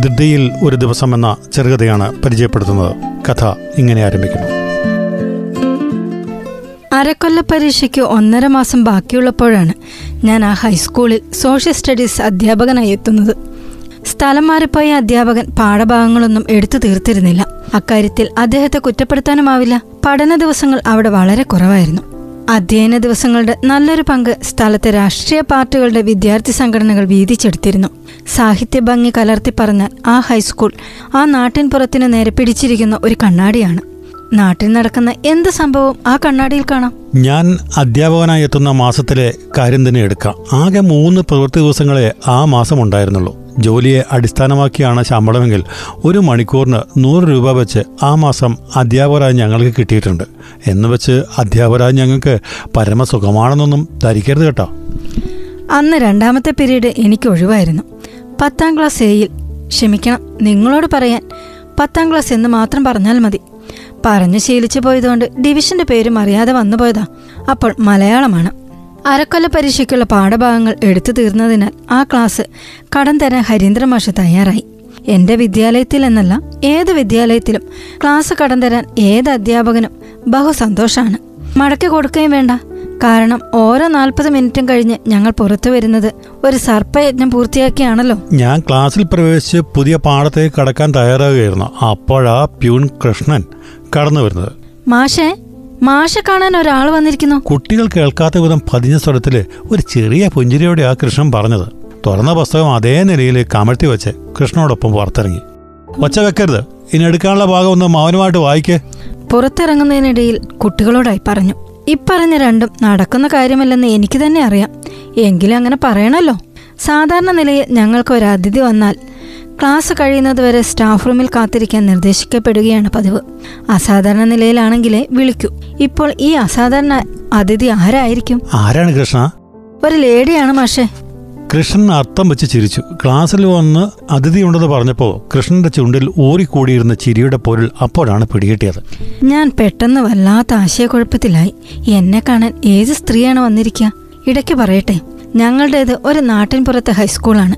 ദിദ്ദയിൽ ഒരു ദിവസം എന്ന ചെറുകഥയാണ് പരിചയപ്പെടുത്തുന്നത്. കഥ ഇങ്ങനെ ആരംഭിക്കുന്നു. അരക്കൊല്ല പരീക്ഷയ്ക്ക് ഒന്നര മാസം ബാക്കിയുള്ളപ്പോഴാണ് ഞാൻ ആ ഹൈസ്കൂളിൽ സോഷ്യൽ സ്റ്റഡീസ് അധ്യാപകനായി എത്തുന്നത്. സ്ഥലം മാറിപ്പോയ അധ്യാപകൻ പാഠഭാഗങ്ങളൊന്നും എടുത്തു തീർത്തിരുന്നില്ല. അക്കാര്യത്തിൽ അദ്ദേഹത്തെ കുറ്റപ്പെടുത്താനുമാവില്ല. പഠന ദിവസങ്ങൾ അവിടെ വളരെ കുറവായിരുന്നു. അധ്യയന ദിവസങ്ങളുടെ നല്ലൊരു പങ്ക് സ്ഥലത്തെ രാഷ്ട്രീയ പാർട്ടികളുടെ വിദ്യാർത്ഥി സംഘടനകൾ വീതിച്ചെടുത്തിരുന്നു. സാഹിത്യ ഭംഗി കലർത്തി പറഞ്ഞാൽ ആ ഹൈസ്കൂൾ ആ നാട്ടിൻ പുറത്തിന് നേരെ പിടിച്ചിരിക്കുന്ന ഒരു കണ്ണാടിയാണ്. നാട്ടിൽ നടക്കുന്ന എന്ത് സംഭവവും ആ കണ്ണാടിയിൽ കാണാം? ഞാൻ അധ്യാപകനായി എത്തുന്ന മാസത്തിലെ കാര്യം തന്നെ എടുക്കാം. ആകെ മൂന്ന് പ്രവൃത്തി ദിവസങ്ങളെ ആ മാസം ഉണ്ടായിരുന്നുള്ളൂ. ജോലിയെ അടിസ്ഥാനമാക്കിയാണ് ശമ്പളമെങ്കിൽ ഒരു മണിക്കൂറിന് നൂറ് രൂപ വെച്ച് ആ മാസം അധ്യാപകരായി ഞങ്ങൾക്ക് കിട്ടിയിട്ടുണ്ട്. എന്ന് വെച്ച് അധ്യാപകരായി ഞങ്ങൾക്ക് പരമസുഖമാണെന്നൊന്നും ധരിക്കരുത് കേട്ടോ. അന്ന് രണ്ടാമത്തെ പീരീഡ് എനിക്ക് ഒഴിവായിരുന്നു. പത്താം ക്ലാസ് എയിൽ ക്ഷമിക്കണം നിങ്ങളോട് പറയാൻ. പത്താം ക്ലാസ് എന്ന് മാത്രം പറഞ്ഞാൽ മതി. പറഞ്ഞ് ശീലിച്ചു പോയതുകൊണ്ട് ഡിവിഷന്റെ പേരും അറിയാതെ വന്നുപോയതാ. അപ്പോൾ മലയാളമാണ്. അരക്കൊല്ല പരീക്ഷയ്ക്കുള്ള പാഠഭാഗങ്ങൾ എടുത്തു തീർന്നതിനാൽ ആ ക്ലാസ് കടം തരാൻ ഹരീന്ദ്ര മാഷ് തയ്യാറായി. എന്റെ വിദ്യാലയത്തിൽ എന്നല്ല ഏത് വിദ്യാലയത്തിലും ക്ലാസ് കടം തരാൻ ഏത് അധ്യാപകനും ബഹുസന്തോഷാണ് മടക്കി കൊടുക്കുകയും വേണ്ട. കാരണം ഓരോ നാൽപ്പത് മിനിറ്റും കഴിഞ്ഞ് ഞങ്ങൾ പുറത്തു വരുന്നത് ഒരു സർപ്പയജ്ഞം പൂർത്തിയാക്കിയാണല്ലോ. ഞാൻ ക്ലാസ്സിൽ പ്രവേശിച്ച് പുതിയ പാഠത്തേക്ക് കടക്കാൻ തയ്യാറാകുകയായിരുന്നു. അപ്പോഴാ പ്യൂൺ കൃഷ്ണൻ കടന്നു വരുന്നത്. മാഷേ മാഷെ കാണാൻ ഒരാൾ വന്നിരിക്കുന്നു. കുട്ടികൾ കേൾക്കാത്ത വിധം പതിഞ്ഞ സ്വരത്തിൽ ഒരു ചെറിയ പുഞ്ചിരിയോടെ ആ കൃഷ്ണൻ പറഞ്ഞത്. തുറന്ന പുസ്തകം അതേ നിലയിൽ കമഴ്ത്തി വെച്ച് കൃഷ്ണനോടൊപ്പം പുറത്തിറങ്ങി. ഒച്ച വെക്കരുത്. ഇനി എടുക്കാനുള്ള ഭാഗം ഒന്ന് മൗനമായിട്ട് വായിക്കേ. പുറത്തിറങ്ങുന്നതിനിടയിൽ കുട്ടികളോടായി പറഞ്ഞു. ഇപ്പറഞ്ഞ രണ്ടും നടക്കുന്ന കാര്യമല്ലെന്ന് എനിക്ക് തന്നെ അറിയാം. എങ്കിലും അങ്ങനെ പറയണല്ലോ. സാധാരണ നിലയിൽ ഞങ്ങൾക്ക് ഒരു അതിഥി വന്നാൽ ക്ലാസ് കഴിയുന്നതുവരെ സ്റ്റാഫ് റൂമിൽ കാത്തിരിക്കാൻ നിർദ്ദേശിക്കപ്പെടുകയാണ് പതിവ്. അസാധാരണ നിലയിലാണെങ്കിലേ വിളിക്കൂ. ഇപ്പോൾ ഈ അസാധാരണ അതിഥി ആരായിരിക്കും? ആരാണ് കൃഷ്ണ? ഒരു ലേഡിയാണ് മാഷേ. കൃഷ്ണൻ അർത്ഥം വെച്ച് ചിരിച്ചു. ക്ലാസ്സിൽ വന്ന് അതിഥി ഉണ്ടെന്ന് പറഞ്ഞപ്പോൾ കൃഷ്ണന്റെ ചുണ്ടിൽ ഊറിക്കൂടിയിരുന്ന ചിരിയുടെ പൊരുൾ അപ്പോഴാണ് പിടികിട്ടിയത്. ഞാൻ പെട്ടെന്ന് വല്ലാത്ത ആശയക്കുഴപ്പത്തിലായി. എന്നെ കാണാൻ ഏത് സ്ത്രീയാണ് വന്നിരിക്കുക ഇടയ്ക്ക് പറയട്ടെ. ഞങ്ങളുടേത് ഒരു നാട്ടിൻപുറത്തെ ഹൈസ്കൂളാണ്.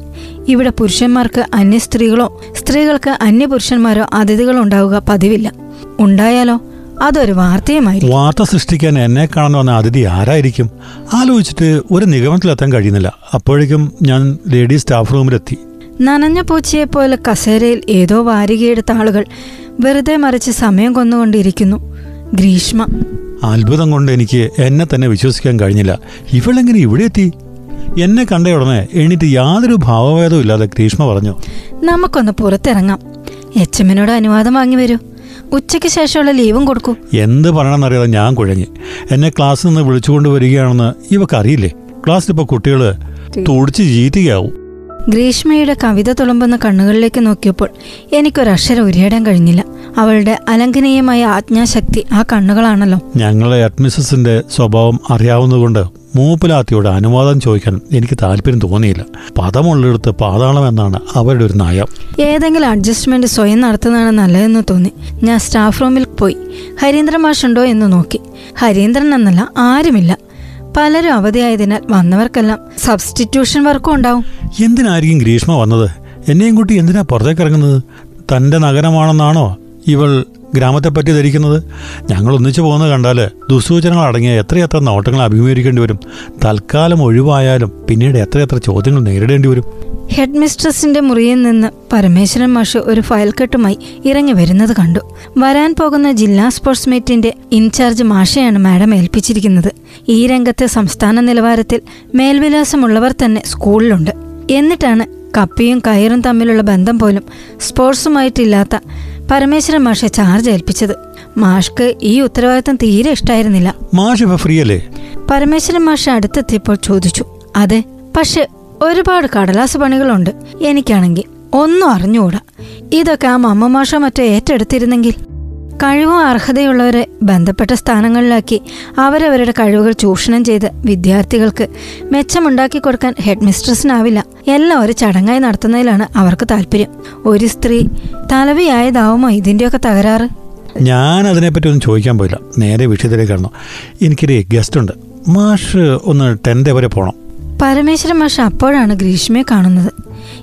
ഇവിടെ പുരുഷന്മാർക്ക് അന്യ സ്ത്രീകളോ സ്ത്രീകൾക്ക് അന്യ പുരുഷന്മാരോ അതിഥികളോ ഉണ്ടാവുക പതിവില്ല. ഉണ്ടായാലോ? അതൊരു വാർത്തയുമായി വാർത്ത സൃഷ്ടിക്കാൻ എന്നെ കാണാൻ വന്ന അതിഥി ആരായിരിക്കും? ആലോചിച്ചിട്ട് ഒരു നിഗമനത്തിലെത്താൻ കഴിയുന്നില്ല. അപ്പോഴേക്കും ഞാൻ ലേഡീസ് സ്റ്റാഫ് റൂമിലെത്തി. നനഞ്ഞ പൂച്ചയെ പോലെ കസേരയിൽ ഏതോ വാരികയെടുത്ത ആളുകൾ വെറുതെ മറിച്ച് സമയം കൊന്നുകൊണ്ടിരിക്കുന്നു. ഗ്രീഷ്മ. അത്ഭുതം കൊണ്ട് എനിക്ക് എന്നെ തന്നെ വിശ്വസിക്കാൻ കഴിഞ്ഞില്ല. ഇവളെങ്ങനെ ഇവിടെ എത്തി? എന്നെ കണ്ട ഉടനെ എണീറ്റ് യാതൊരു ഭാവഭേദവും ഇല്ലാതെ ഗ്രീഷ്മ പറഞ്ഞു നമുക്കൊന്ന് പുറത്തിറങ്ങാം. എച്ച് എമ്മിനോട് അനുവാദം വാങ്ങി വരൂ. ഉച്ചയ്ക്ക് ശേഷമുള്ള ലീവും കൊടുക്കൂ. എന്ത് പറയണമെന്നറിയാതെ ഞാൻ കുഴഞ്ഞു. എന്നെ ക്ലാസ്സിൽ നിന്ന് വിളിച്ചുകൊണ്ട് വരികയാണെന്ന് ഇവക്കറിയില്ലേ? ക്ലാസ്സിലിപ്പോൾ കുട്ടികൾ തുടിച്ച് ജീറ്റുകയാവും ഗ്രീഷ്മയുടെ കവിത തുളുമ്പുന്ന കണ്ണുകളിലേക്ക് നോക്കിയപ്പോൾ എനിക്കൊരക്ഷരം ഉരിയാടാൻ കഴിഞ്ഞില്ല. അവളുടെ അലംഘനീയമായ ആജ്ഞാശക്തി ആ കണ്ണുകളാണല്ലോ. ഞങ്ങളെ അഡ്മിസസിന്റെ സ്വഭാവം അറിയാവുന്നതുകൊണ്ട് മൂപ്പിലാത്തിയോട് അനുവാദം ചോദിക്കാൻ എനിക്ക് താല്പര്യം തോന്നിയില്ല. പദമുള്ളിടത്ത് പാതാളം എന്നാണ് അവരുടെ ഒരു നയം. ഏതെങ്കിലും അഡ്ജസ്റ്റ്മെന്റ് സ്വയം നടത്തുന്നതാണ് നല്ലതെന്ന് തോന്നി. ഞാൻ സ്റ്റാഫ് റൂമിൽ പോയി. ഹരീന്ദ്രൻ മാഷുണ്ടോ എന്ന് നോക്കി. ഹരീന്ദ്രൻ എന്നല്ല ആരുമില്ല. പലരും അവധിയായതിനാൽ വന്നവർക്കെല്ലാം സബ്സ്റ്റിറ്റ്യൂഷൻ വർക്കും ഉണ്ടാവും. എന്തിനായിരിക്കും ഗ്രീഷ്മ വന്നത്? എന്നെയും കൂട്ടി എന്തിനാ പുറത്തേക്ക് ഇറങ്ങുന്നത്? തന്റെ നഗരമാണെന്നാണോ ഇവൾ ഗ്രാമത്തെപ്പറ്റി ധരിക്കുന്നത്? ഞങ്ങൾ ഒന്നിച്ചു പോകുന്നത് കണ്ടാൽ ദുസൂചനകൾ അടങ്ങിയ എത്രയെത്ര നോട്ടങ്ങൾ അഭിമുഖീകരിക്കേണ്ടി വരും? തൽക്കാലം ഒഴിവായാലും പിന്നീട് എത്രയെത്ര ചോദ്യങ്ങൾ നേരിടേണ്ടി വരും? ഹെഡ് മിസ്ട്രസിന്റെ മുറിയിൽ നിന്ന് പരമേശ്വരൻ മാഷ് ഒരു ഫയൽ കെട്ടുമായി ഇറങ്ങി വരുന്നത് കണ്ടു. വരാൻ പോകുന്ന ജില്ലാ സ്പോർട്സ് മീറ്റിന്റെ ഇൻചാർജ് മാഷയാണ് മാഡം ഏൽപ്പിച്ചിരിക്കുന്നത്. ഈ രംഗത്തെ സംസ്ഥാന നിലവാരത്തിൽ മേൽവിലാസമുള്ളവർ തന്നെ സ്കൂളിലുണ്ട്. എന്നിട്ടാണ് കപ്പിയും കയറും തമ്മിലുള്ള ബന്ധം പോലും സ്പോർട്സുമായിട്ടില്ലാത്ത പരമേശ്വരൻ മാഷെ ചാർജ് ഏൽപ്പിച്ചത്. മാഷ്ക്ക് ഈ ഉത്തരവാദിത്തം തീരെ ഇഷ്ടായിരുന്നില്ല. മാഷ് ഇപ്പൊ ഫ്രീ അല്ലേ പരമേശ്വരൻ മാഷ് അടുത്തെത്തിയപ്പോൾ ചോദിച്ചു അതെ പക്ഷെ ഒരുപാട് കടലാസ് പണികളുണ്ട്. എനിക്കാണെങ്കിൽ ഒന്നും അറിഞ്ഞുകൂടാ. ഇതൊക്കെ ആ മമ്മ മാഷോ മറ്റോ ഏറ്റെടുത്തിരുന്നെങ്കിൽ? കഴിവും അർഹതയുള്ളവരെ ബന്ധപ്പെട്ട സ്ഥാനങ്ങളിലാക്കി അവരവരുടെ കഴിവുകൾ ചൂഷണം ചെയ്ത് വിദ്യാർത്ഥികൾക്ക് മെച്ചമുണ്ടാക്കി കൊടുക്കാൻ ഹെഡ് മിസ്ട്രസിനാവില്ല എല്ലാം ഒരു ചടങ്ങായി നടത്തുന്നതിലാണ് അവർക്ക് താല്പര്യം ഒരു സ്ത്രീ തലവിയായതാവുമോ ഇതിന്റെയൊക്കെ തകരാറ്? ഞാൻ അതിനെപ്പറ്റി ഒന്നും ചോദിക്കാൻ പോയില്ല. നേരെ വിഷയത്തിലേക്ക് കടന്നു. എനിക്കൊരു ഗസ്റ്റ് ഉണ്ട് മാഷ് ഒന്ന് ടെൻത്ത് വരെ പോകണം പരമേശ്വരൻ മാഷ് അപ്പോഴാണ് ഗ്രീഷ്മയെ കാണുന്നത്.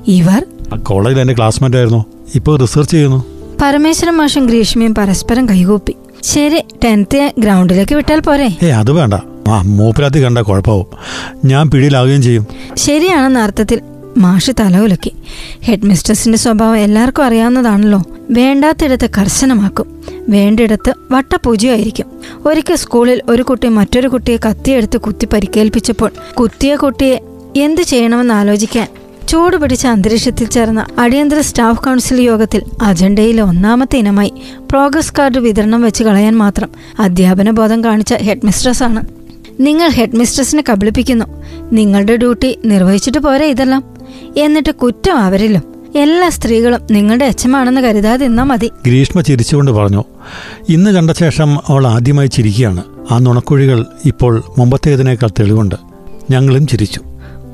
ഇവർ? കോളേജിൽ എന്റെ ക്ലാസ്മേറ്റ് ആയിരുന്നു ഇപ്പോൾ റിസർച്ച് ചെയ്യുന്നു. പരമേശ്വരൻ മാഷും ഗ്രീഷ്മയും പരസ്പരം കൈകൂപ്പി. ശരി ടെൻത്ത് ഗ്രൗണ്ടിലേക്ക് വിട്ടാൽ പോരെ. ഏ അത് വേണ്ട. ആ മൂപ്പിലാത്തി കണ്ട കുഴപ്പമാവും. ഞാൻ പിടിയിലാവുകയും ചെയ്യും. ശരിയാണെന്ന അർത്ഥത്തിൽ മാഷ് തലകുലക്കി. ഹെഡ് മിസ്ട്രസിന്റെ സ്വഭാവം എല്ലാവർക്കും അറിയാവുന്നതാണല്ലോ. വേണ്ടാത്തിടത്ത് കർശനമാക്കും. വേണ്ടിടത്ത് വട്ടപൂജയായിരിക്കും. ഒരിക്കൽ സ്കൂളിൽ ഒരു കുട്ടി മറ്റൊരു കുട്ടിയെ കത്തിയെടുത്ത് കുത്തി പരിക്കേൽപ്പിച്ചപ്പോൾ കുത്തിയ കുട്ടിയെ എന്ത് ചെയ്യണമെന്ന് ആലോചിക്കാൻ ചൂട് പിടിച്ച അന്തരീക്ഷത്തിൽ ചേർന്ന അടിയന്തര സ്റ്റാഫ് കൗൺസിൽ യോഗത്തിൽ അജണ്ടയിലെ ഒന്നാമത്തെ ഇനമായി പ്രോഗ്രസ് കാർഡ് വിതരണം വെച്ച് കളയാൻ മാത്രം അധ്യാപന ബോധം കാണിച്ച ഹെഡ് മിസ്ട്രസ് ആണ്. നിങ്ങൾ ഹെഡ് മിസ്ട്രസിനെ കബളിപ്പിക്കുന്നു. നിങ്ങളുടെ ഡ്യൂട്ടി നിർവഹിച്ചിട്ട് പോരെ ഇതെല്ലാം. എന്നിട്ട് കുറ്റം അവരിലും. എല്ലാ സ്ത്രീകളും നിങ്ങളുടെ അച്ഛമാണെന്ന് കരുതാതെ നിന്നാ മതി. ഗ്രീഷ്മ ചിരിച്ചുകൊണ്ട് പറഞ്ഞു ഇന്ന് കണ്ട ശേഷം അവൾ ആദ്യമായി ചിരിക്കുകയാണ്. ആ നുണക്കുഴികൾ ഇപ്പോൾ മുമ്പത്തേതിനേക്കാൾ തെളിവുണ്ട്. ഞങ്ങളും ചിരിച്ചു.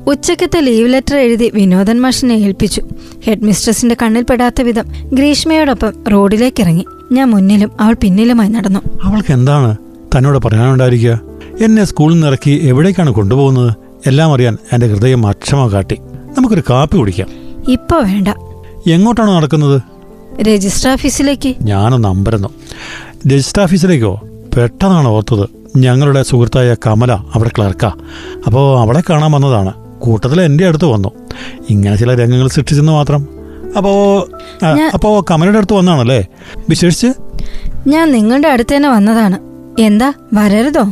ഉച്ചക്കത്തെ ലീവ് ലെറ്റർ എഴുതി വിനോദൻ മാഷിനെ ഏൽപ്പിച്ചു. ഹെഡ് മിസ്ട്രസിന്റെ കണ്ണിൽപ്പെടാത്ത വിധം ഗ്രീഷ്മയോടൊപ്പം റോഡിലേക്ക് ഇറങ്ങി. ഞാൻ മുന്നിലും അവൾ പിന്നിലുമായി നടന്നു. അവൾക്ക് എന്താണ്? തന്നോട് പറയാനുണ്ടായിരിക്കുക? എന്നെ സ്കൂളിൽ നിന്ന് ഇറക്കി എവിടേക്കാണ് കൊണ്ടുപോകുന്നത്? എല്ലാം അറിയാൻ എന്റെ ഹൃദയം അക്ഷമ കാട്ടി. നമുക്കൊരു കാപ്പി കുടിക്കാം. ഇപ്പൊ വേണ്ട. എങ്ങോട്ടാണ് നടക്കുന്നത്? രജിസ്റ്റർ ഓഫീസിലേക്ക്. ഞാനൊന്ന് അമ്പരന്നു. രജിസ്റ്റർ ഓഫീസിലേക്കോ? പെട്ടെന്നാണ് ഓർത്തത്. ഞങ്ങളുടെ സുഹൃത്തായ കമല അവിടെ ക്ലർക്കാ. അപ്പോൾ അവളെ കാണാൻ വന്നതാണ്. കൂട്ടത്തിൽ എന്റെ അടുത്ത് വന്നു. ഇങ്ങനെ ചില രംഗങ്ങൾ സൃഷ്ടിച്ചെന്ന് മാത്രം. അപ്പോ അപ്പോ കമലയുടെ അടുത്ത് വന്നാണല്ലേ വിശേഷിച്ച് ഞാൻ നിങ്ങളുടെ അടുത്ത് തന്നെ വന്നതാണ്. എന്താ വരരുതോ?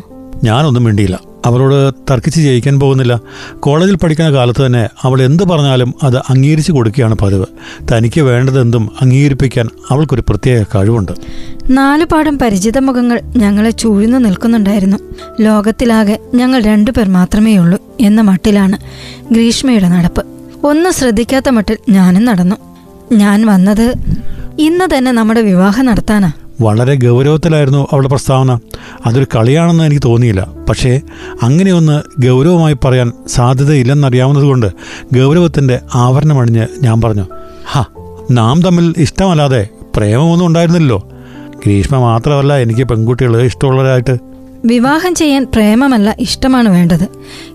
ഞാനൊന്നും മിണ്ടിയില്ല. അവളോട് തർക്കിച്ച് ജയിക്കാൻ പോകുന്നില്ല. കോളേജിൽ പഠിക്കുന്ന കാലത്ത് തന്നെ അവൾ എന്ത് പറഞ്ഞാലും അത് അംഗീകരിച്ചു കൊടുക്കുകയാണ് പതിവ്. തനിക്ക് വേണ്ടതെന്തും അംഗീകരിപ്പിക്കാൻ അവൾക്കൊരു പ്രത്യേക കഴിവുണ്ട്. നാലുപാടും പരിചിത മുഖങ്ങൾ ഞങ്ങളെ ചൂഴ്ന്നു നിൽക്കുന്നുണ്ടായിരുന്നു. ലോകത്തിലാകെ ഞങ്ങൾ രണ്ടുപേർ മാത്രമേ ഉള്ളൂ എന്ന മട്ടിലാണ് ഗ്രീഷ്മയുടെ നടപ്പ്. ഒന്നും ശ്രദ്ധിക്കാത്ത മട്ടിൽ ഞാനും നടന്നു. ഞാൻ വന്നത് ഇന്ന് തന്നെ നമ്മുടെ വിവാഹം നടത്താനാ. വളരെ ഗൗരവത്തിലായിരുന്നു അവളുടെ പ്രസ്താവന. അതൊരു കളിയാണെന്ന് എനിക്ക് തോന്നിയില്ല. പക്ഷേ അങ്ങനെയൊന്ന് ഗൗരവമായി പറയാൻ സാധ്യതയില്ലെന്നറിയാവുന്നതുകൊണ്ട് ഗൗരവത്തിന്റെ ആവരണമണിഞ്ഞ് ഞാൻ പറഞ്ഞു ഹാ നാം തമ്മിൽ ഇഷ്ടമല്ലാതെ പ്രേമമൊന്നും ഉണ്ടായിരുന്നില്ലല്ലോ. ഗ്രീഷ്മ മാത്രമല്ല എനിക്ക് പെൺകുട്ടികൾ ഇഷ്ടമുള്ളവരായിട്ട്. വിവാഹം ചെയ്യാൻ പ്രേമമല്ല ഇഷ്ടമാണ് വേണ്ടത്.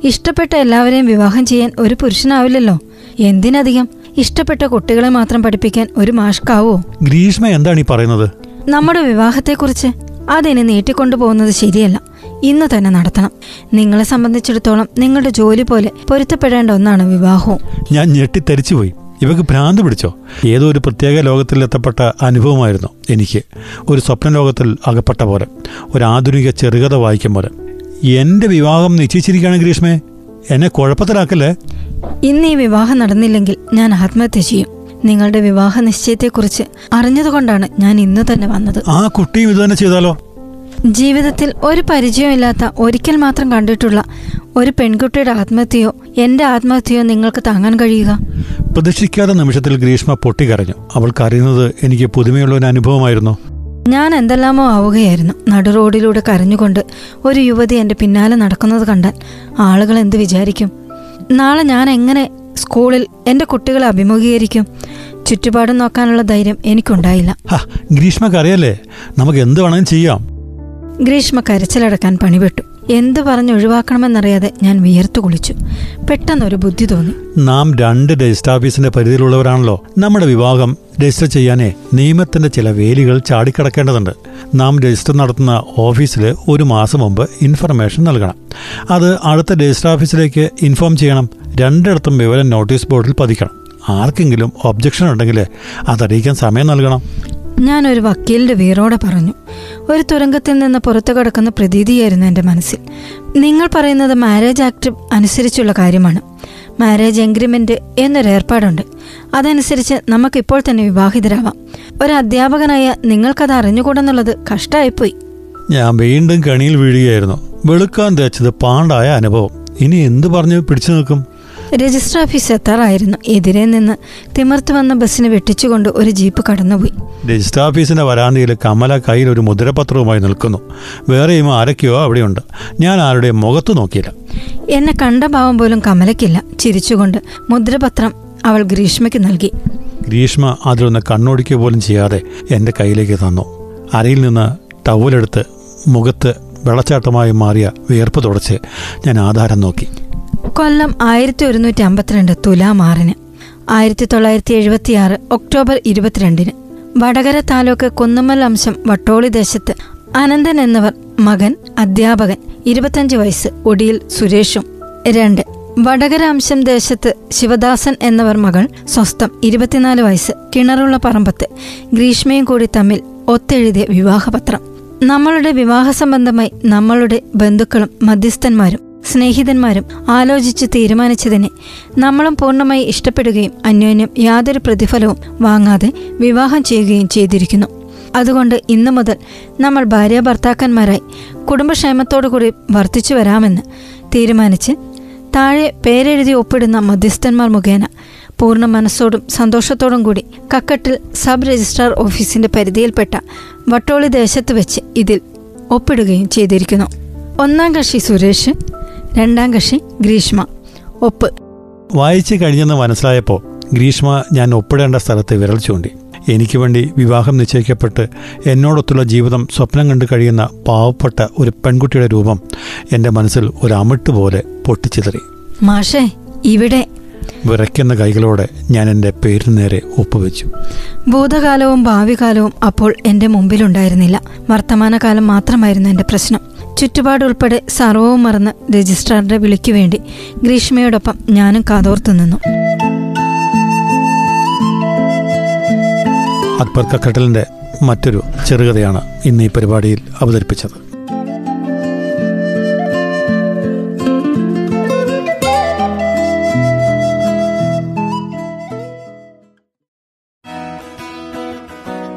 ഇഷ്ടപ്പെട്ട എല്ലാവരെയും വിവാഹം ചെയ്യാൻ ഒരു പുരുഷനാവില്ലല്ലോ. എന്തിനധികം ഇഷ്ടപ്പെട്ട കുട്ടികളെ മാത്രം പഠിപ്പിക്കാൻ ഒരു മാഷ്കാവോ? ഗ്രീഷ്മ എന്താണ് ഈ പറയുന്നത്? നമ്മുടെ വിവാഹത്തെക്കുറിച്ച് അതിനെ നീട്ടിക്കൊണ്ടു പോകുന്നത് ശരിയല്ല. ഇന്ന് തന്നെ നടത്തണം. നിങ്ങളെ സംബന്ധിച്ചിടത്തോളം നിങ്ങളുടെ ജോലി പോലെ പൊരുത്തപ്പെടേണ്ട ഒന്നാണ് വിവാഹവും. ഞാൻ ഞെട്ടിത്തരിച്ചുപോയി ഇവക്ക് ഭ്രാന്ത് പിടിച്ചോ? ഏതോ ഒരു പ്രത്യേക ലോകത്തിൽ എത്തപ്പെട്ട അനുഭവമായിരുന്നു എനിക്ക്. ഒരു സ്വപ്ന ലോകത്തിൽ അകപ്പെട്ട പോലെ. ഒരു ആധുനിക ചെറുകഥ വായിക്കും പോലെ. എന്റെ വിവാഹം നിശ്ചയിച്ചിരിക്കുകയാണ് ഗ്രീഷ്മേ. എന്നെ കുഴപ്പത്തിലാക്കല്ലേ? ഇന്ന് ഈ വിവാഹം നടന്നില്ലെങ്കിൽ ഞാൻ ആത്മഹത്യ ചെയ്യും. നിങ്ങളുടെ വിവാഹ നിശ്ചയത്തെക്കുറിച്ച് അറിഞ്ഞതുകൊണ്ടാണ് ഞാൻ ഇന്ന് തന്നെ വന്നത്. ആ കുട്ടിയും ഇത് തന്നെ ചെയ്താലോ? ജീവിതത്തിൽ ഒരു പരിചയമില്ലാത്ത ഒരിക്കൽ മാത്രം കണ്ടിട്ടുള്ള ഒരു പെൺകുട്ടിയുടെ ആത്മഹത്യയോ എന്റെ ആത്മഹത്യയോ നിങ്ങൾക്ക് താങ്ങാൻ കഴിയുക? പ്രതീക്ഷിക്കാത്ത നിമിഷത്തിൽ ഗ്രീഷ്മ പൊട്ടിക്കരഞ്ഞു അവൾ കരയുന്നത് എനിക്ക് പുതുമയുള്ള ഒരു അനുഭവമായിരുന്നു. ഞാൻ എന്തെല്ലാമോ ആവുകയായിരുന്നു. നടു റോഡിലൂടെ കരഞ്ഞുകൊണ്ട് ഒരു യുവതി എന്റെ പിന്നാലെ നടക്കുന്നത് കണ്ടാൽ ആളുകൾ എന്ത് വിചാരിക്കും? നാളെ ഞാൻ എങ്ങനെ സ്കൂളിൽ എന്റെ കുട്ടികളെ അഭിമുഖീകരിക്കും. ചുറ്റുപാടും നോക്കാനുള്ള ധൈര്യം എനിക്കുണ്ടായില്ല. ഗ്രീഷ്മക്കറിയല്ലേ? നമുക്ക് എന്ത് വേണമെങ്കിലും ചെയ്യാം. ഗ്രീഷ്മ കരച്ചിലടക്കാൻ പണിപെട്ടു എന്ത് പറഞ്ഞ് ഒഴിവാക്കണമെന്നറിയാതെ ഞാൻ വിയർത്തു കുളിച്ചു. പെട്ടെന്ന് ഒരു ബുദ്ധി തോന്നി. നാം രണ്ട് രജിസ്റ്റർ ഓഫീസിന്റെ പരിധിയിലുള്ളവരാണല്ലോ. നമ്മുടെ വിവാഹം രജിസ്റ്റർ ചെയ്യാനേ നിയമത്തിന്റെ ചില വേലികൾ ചാടിക്കടക്കേണ്ടതുണ്ട്. നാം രജിസ്റ്റർ നടത്തുന്ന ഓഫീസിൽ ഒരു മാസം മുമ്പ് ഇൻഫർമേഷൻ നൽകണം. അത് അടുത്ത രജിസ്റ്റർ ഓഫീസിലേക്ക് ഇൻഫോം ചെയ്യണം. രണ്ടിടത്തും വിവരം നോട്ടീസ് ബോർഡിൽ പതിക്കണം. ആർക്കെങ്കിലും ഒബ്ജക്ഷൻ ഉണ്ടെങ്കിൽ അതറിയിക്കാൻ സമയം നൽകണം. ഞാൻ ഒരു വക്കീലിന്റെ വീറോടെ പറഞ്ഞു. ഒരു തുരങ്കത്തിൽ നിന്ന് പുറത്തു കടക്കുന്ന പ്രതീതിയായിരുന്നു എന്റെ മനസ്സിൽ. നിങ്ങൾ പറയുന്നത് മാരേജ് ആക്ട് അനുസരിച്ചുള്ള കാര്യമാണ്. മാരേജ് എഗ്രിമെന്റ് എന്നൊരു ഏർപ്പാടുണ്ട്. അതനുസരിച്ച് നമുക്കിപ്പോൾ തന്നെ വിവാഹിതരാവാം. ഒരു അധ്യാപകനായ നിങ്ങൾക്കത് അറിഞ്ഞുകൂടെന്നുള്ളത് കഷ്ടമായിപ്പോയി ഞാൻ വീണ്ടും കണിയിൽ വീഴുകയായിരുന്നു. വെളുക്കാൻ തേച്ചത് പാണ്ടായ അനുഭവം. ഇനി എന്ത് പറഞ്ഞു പിടിച്ചു നിൽക്കും? രജിസ്റ്റർ ഓഫീസ് എത്താറായിരുന്നു. എതിരെ നിന്ന് തിമിർത്തു വന്ന ബസ്സിന് വെട്ടിച്ചുകൊണ്ട് ഒരു ജീപ്പ് കടന്നുപോയി. രജിസ്റ്റർ ഓഫീസിന്റെ വരാന്തയിൽ കമല കയ്യിൽ ഒരു മുദ്രപത്രവുമായി നിൽക്കുന്നു. വേറെയും ആരൊക്കെയോ അവിടെയുണ്ട്. ഞാൻ ആരുടെയും മുഖത്ത് നോക്കിയില്ല. എന്നെ കണ്ട ഭാവം പോലും കമലക്കില്ല ചിരിച്ചുകൊണ്ട് മുദ്രപത്രം അവൾ ഗ്രീഷ്മയ്ക്ക് നൽകി. ഗ്രീഷ്മ അതിലൊന്ന് കണ്ണോടിക്കുക പോലും ചെയ്യാതെ എന്റെ കയ്യിലേക്ക് തന്നു. അരയിൽ നിന്ന് ടവലെടുത്ത് മുഖത്ത് വെള്ളച്ചാട്ടമായി മാറിയ വിയർപ്പ് തുടച്ച് ഞാൻ ആധാരം നോക്കി. കൊല്ലം ആയിരത്തി ഒരുന്നൂറ്റി അമ്പത്തിരണ്ട് തുലാം ആറിന് ആയിരത്തി തൊള്ളായിരത്തി എഴുപത്തിയാറ് ഒക്ടോബർ ഇരുപത്തിരണ്ടിന്. വടകര താലൂക്ക് കുന്നമ്മൽ അംശം വട്ടോളി ദേശത്ത് അനന്തൻ എന്നിവർ മകൻ അധ്യാപകൻ ഇരുപത്തഞ്ച് വയസ്സ് ഒടിയിൽ സുരേഷും രണ്ട്. വടകര അംശം ദേശത്ത് ശിവദാസൻ എന്നവർ മകൾ സ്വസ്ഥം ഇരുപത്തിനാല് വയസ്സ് കിണറുള്ള പറമ്പത്ത് ഗ്രീഷ്മയും കൂടി തമ്മിൽ ഒത്തെഴുതിയ വിവാഹപത്രം. നമ്മളുടെ വിവാഹ സംബന്ധമായി നമ്മളുടെ ബന്ധുക്കളും മധ്യസ്ഥന്മാരും സ്നേഹിതന്മാരും ആലോചിച്ച് തീരുമാനിച്ചതിനെ നമ്മളും പൂർണമായി ഇഷ്ടപ്പെടുകയും അന്യോന്യം യാതൊരു പ്രതിഫലവും വാങ്ങാതെ വിവാഹം ചെയ്യുകയും ചെയ്തിരിക്കുന്നു. അതുകൊണ്ട് ഇന്നു മുതൽ നമ്മൾ ഭാര്യ ഭർത്താക്കന്മാരായി കുടുംബക്ഷേമത്തോടുകൂടി വർദ്ധിച്ചു വരാമെന്ന് തീരുമാനിച്ച് താഴെ പേരെഴുതി ഒപ്പിടുന്ന മധ്യസ്ഥന്മാർ മുഖേന പൂർണ മനസ്സോടും സന്തോഷത്തോടും കൂടി കക്കട്ടിൽ സബ് രജിസ്ട്രാർ ഓഫീസിന്റെ പരിധിയിൽപ്പെട്ട വട്ടോളി ദേശത്ത് വെച്ച് ഇതിൽ ഒപ്പിടുകയും ചെയ്തിരിക്കുന്നു. ഒന്നാം കക്ഷി സുരേഷ് രണ്ടാം കക്ഷി ഗ്രീഷ്മ. ഒപ്പ്. വായിച്ചു കഴിഞ്ഞെന്ന് മനസ്സിലായപ്പോൾ ഗ്രീഷ്മ ഞാൻ ഒപ്പിടേണ്ട സ്ഥലത്ത് വിരൽ ചൂണ്ടി. എനിക്ക് വേണ്ടി വിവാഹം നിശ്ചയിക്കപ്പെട്ട് എന്നോടൊത്തുള്ള ജീവിതം സ്വപ്നം കണ്ടു കഴിയുന്ന പാവപ്പെട്ട ഒരു പെൺകുട്ടിയുടെ രൂപം എന്റെ മനസ്സിൽ ഒരു അമിട്ട് പോലെ പൊട്ടിച്ചിതറി. മാഷേ ഇവിടെ വിറയ്ക്കുന്ന കൈകളോടെ ഞാൻ എന്റെ പേരിന് നേരെ ഒപ്പുവെച്ചു. ഭൂതകാലവും ഭാവികാലവും അപ്പോൾ എന്റെ മുമ്പിലുണ്ടായിരുന്നില്ല. വർത്തമാനകാലം മാത്രമായിരുന്നു എന്റെ പ്രശ്നം. ചുറ്റുപാടുൾപ്പെടെ സർവവും മറന്ന് രജിസ്ട്രാറുടെ വിളിക്കു വേണ്ടി ഗ്രീഷ്മയോടൊപ്പം ഞാനും കാതോർത്തു നിന്നു. അക്ബർ കക്കട്ടലിന്റെ മറ്റൊരു ചെറുകഥയാണ് ഇന്ന് ഈ പരിപാടിയിൽ അവതരിപ്പിച്ചത്.